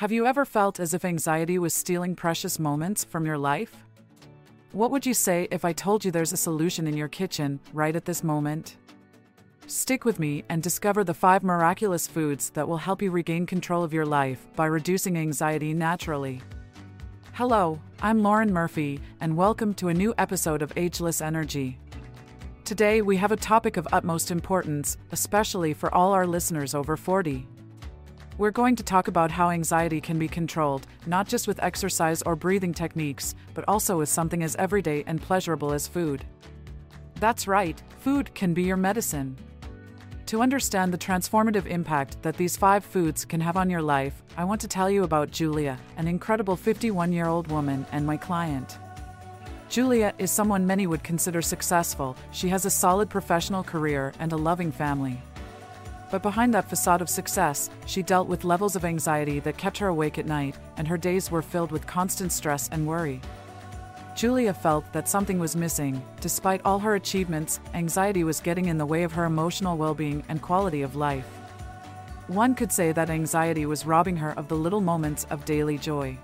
Have you ever felt as if anxiety was stealing precious moments from your life? What would you say if I told you there's a solution in your kitchen right at this moment? Stick with me and discover the five miraculous foods that will help you regain control of your life by reducing anxiety naturally. Hello, I'm Lauren Murphy, and welcome to a new episode of Ageless Energy. Today, we have a topic of utmost importance, especially for all our listeners over 40. We're going to talk about how anxiety can be controlled, not just with exercise or breathing techniques, but also with something as everyday and pleasurable as food. That's right, food can be your medicine. To understand the transformative impact that these five foods can have on your life, I want to tell you about Julia, an incredible 51 year old woman and my client. Julia is someone many would consider successful, she has a solid professional career and a loving family. But behind that facade of success, she dealt with levels of anxiety that kept her awake at night, and her days were filled with constant stress and worry. Julia felt that something was missing. Despite all her achievements, anxiety was getting in the way of her emotional well being and quality of life. One could say that anxiety was robbing her of the little moments of daily joy.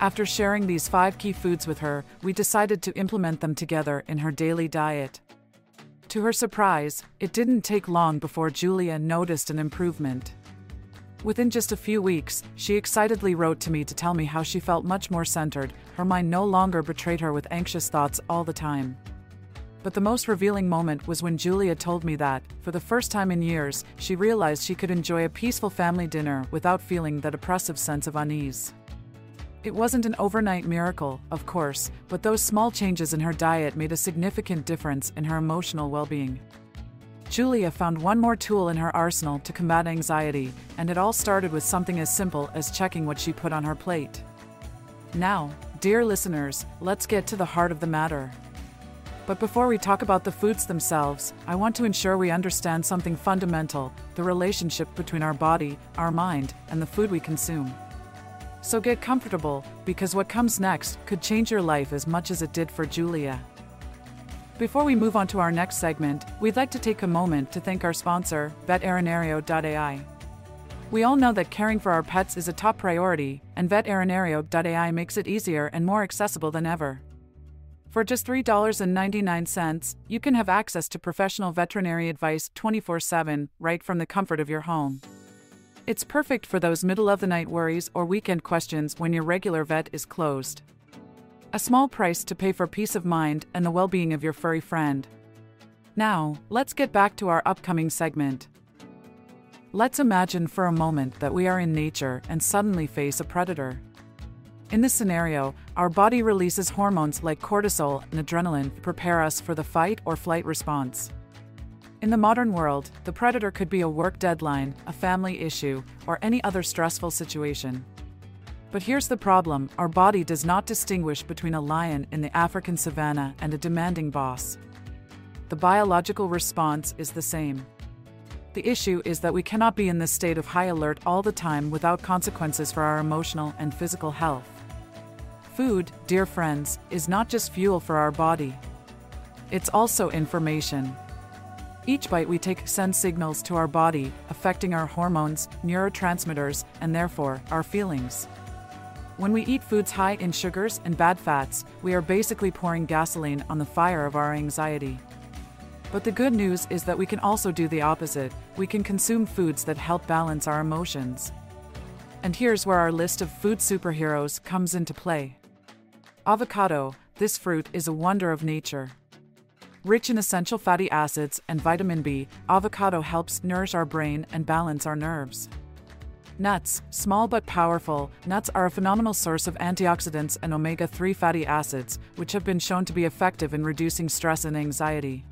After sharing these five key foods with her, we decided to implement them together in her daily diet. To her surprise, it didn't take long before Julia noticed an improvement. Within just a few weeks, she excitedly wrote to me to tell me how she felt much more centered, her mind no longer betrayed her with anxious thoughts all the time. But the most revealing moment was when Julia told me that, for the first time in years, she realized she could enjoy a peaceful family dinner without feeling that oppressive sense of unease. It wasn't an overnight miracle, of course, but those small changes in her diet made a significant difference in her emotional well being. Julia found one more tool in her arsenal to combat anxiety, and it all started with something as simple as checking what she put on her plate. Now, dear listeners, let's get to the heart of the matter. But before we talk about the foods themselves, I want to ensure we understand something fundamental the relationship between our body, our mind, and the food we consume. So get comfortable, because what comes next could change your life as much as it did for Julia. Before we move on to our next segment, we'd like to take a moment to thank our sponsor, Veterinario.ai. We all know that caring for our pets is a top priority, and Veterinario.ai makes it easier and more accessible than ever. For just $3.99, you can have access to professional veterinary advice 24 7 right from the comfort of your home. It's perfect for those middle of the night worries or weekend questions when your regular vet is closed. A small price to pay for peace of mind and the well being of your furry friend. Now, let's get back to our upcoming segment. Let's imagine for a moment that we are in nature and suddenly face a predator. In this scenario, our body releases hormones like cortisol and adrenaline to prepare us for the fight or flight response. In the modern world, the predator could be a work deadline, a family issue, or any other stressful situation. But here's the problem our body does not distinguish between a lion in the African savannah and a demanding boss. The biological response is the same. The issue is that we cannot be in this state of high alert all the time without consequences for our emotional and physical health. Food, dear friends, is not just fuel for our body, it's also information. Each bite we take sends signals to our body, affecting our hormones, neurotransmitters, and therefore, our feelings. When we eat foods high in sugars and bad fats, we are basically pouring gasoline on the fire of our anxiety. But the good news is that we can also do the opposite we can consume foods that help balance our emotions. And here's where our list of food superheroes comes into play. Avocado, this fruit is a wonder of nature. Rich in essential fatty acids and vitamin B, avocado helps nourish our brain and balance our nerves. Nuts, small but powerful, nuts are a phenomenal source of antioxidants and omega 3 fatty acids, which have been shown to be effective in reducing stress and anxiety.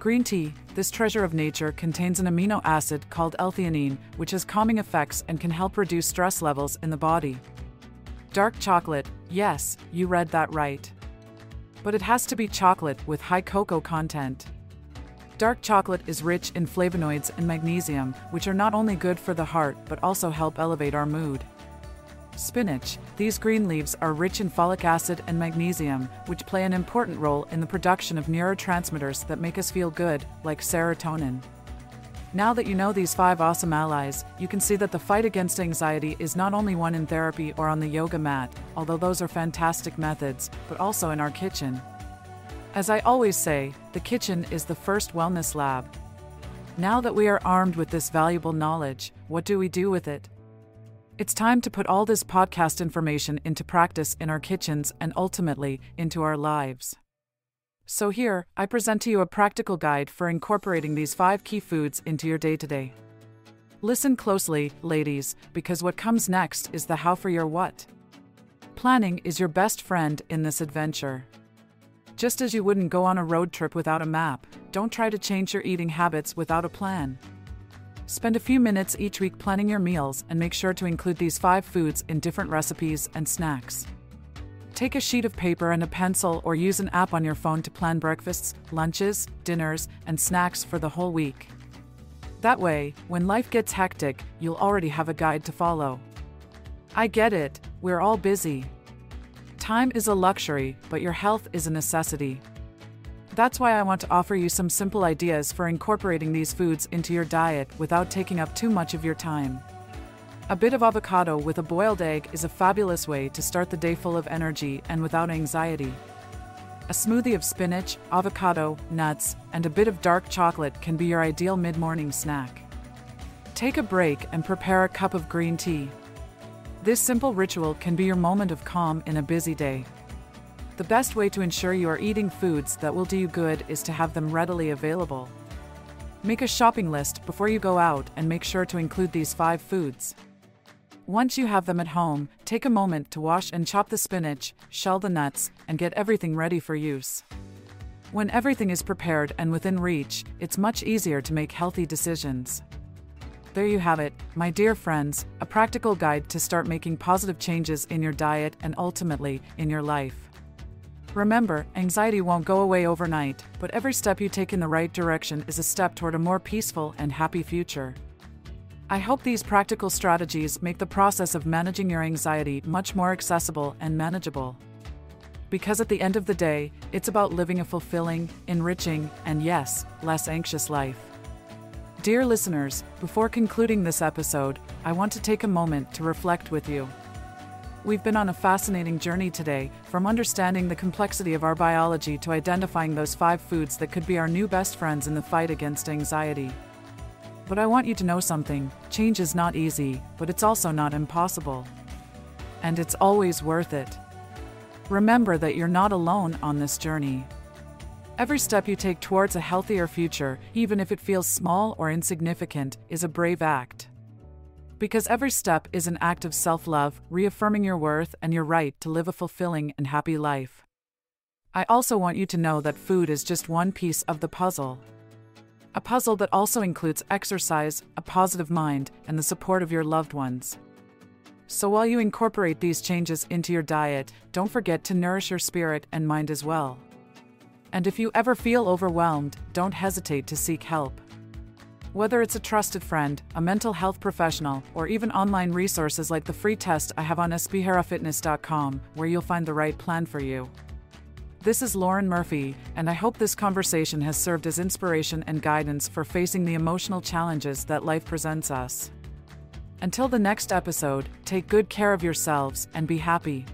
Green tea, this treasure of nature, contains an amino acid called L theanine, which has calming effects and can help reduce stress levels in the body. Dark chocolate, yes, you read that right. But it has to be chocolate with high cocoa content. Dark chocolate is rich in flavonoids and magnesium, which are not only good for the heart but also help elevate our mood. Spinach. These green leaves are rich in folic acid and magnesium, which play an important role in the production of neurotransmitters that make us feel good, like serotonin. Now that you know these five awesome allies, you can see that the fight against anxiety is not only one in therapy or on the yoga mat, although those are fantastic methods, but also in our kitchen. As I always say, the kitchen is the first wellness lab. Now that we are armed with this valuable knowledge, what do we do with it? It's time to put all this podcast information into practice in our kitchens and ultimately into our lives. So, here, I present to you a practical guide for incorporating these five key foods into your day to day. Listen closely, ladies, because what comes next is the how for your what. Planning is your best friend in this adventure. Just as you wouldn't go on a road trip without a map, don't try to change your eating habits without a plan. Spend a few minutes each week planning your meals and make sure to include these five foods in different recipes and snacks. Take a sheet of paper and a pencil or use an app on your phone to plan breakfasts, lunches, dinners, and snacks for the whole week. That way, when life gets hectic, you'll already have a guide to follow. I get it, we're all busy. Time is a luxury, but your health is a necessity. That's why I want to offer you some simple ideas for incorporating these foods into your diet without taking up too much of your time. A bit of avocado with a boiled egg is a fabulous way to start the day full of energy and without anxiety. A smoothie of spinach, avocado, nuts, and a bit of dark chocolate can be your ideal mid morning snack. Take a break and prepare a cup of green tea. This simple ritual can be your moment of calm in a busy day. The best way to ensure you are eating foods that will do you good is to have them readily available. Make a shopping list before you go out and make sure to include these five foods. Once you have them at home, take a moment to wash and chop the spinach, shell the nuts, and get everything ready for use. When everything is prepared and within reach, it's much easier to make healthy decisions. There you have it, my dear friends, a practical guide to start making positive changes in your diet and ultimately in your life. Remember, anxiety won't go away overnight, but every step you take in the right direction is a step toward a more peaceful and happy future. I hope these practical strategies make the process of managing your anxiety much more accessible and manageable. Because at the end of the day, it's about living a fulfilling, enriching, and yes, less anxious life. Dear listeners, before concluding this episode, I want to take a moment to reflect with you. We've been on a fascinating journey today, from understanding the complexity of our biology to identifying those five foods that could be our new best friends in the fight against anxiety. But I want you to know something change is not easy, but it's also not impossible. And it's always worth it. Remember that you're not alone on this journey. Every step you take towards a healthier future, even if it feels small or insignificant, is a brave act. Because every step is an act of self love, reaffirming your worth and your right to live a fulfilling and happy life. I also want you to know that food is just one piece of the puzzle a puzzle that also includes exercise, a positive mind, and the support of your loved ones. So while you incorporate these changes into your diet, don't forget to nourish your spirit and mind as well. And if you ever feel overwhelmed, don't hesitate to seek help. Whether it's a trusted friend, a mental health professional, or even online resources like the free test I have on spherafitness.com, where you'll find the right plan for you. This is Lauren Murphy, and I hope this conversation has served as inspiration and guidance for facing the emotional challenges that life presents us. Until the next episode, take good care of yourselves and be happy.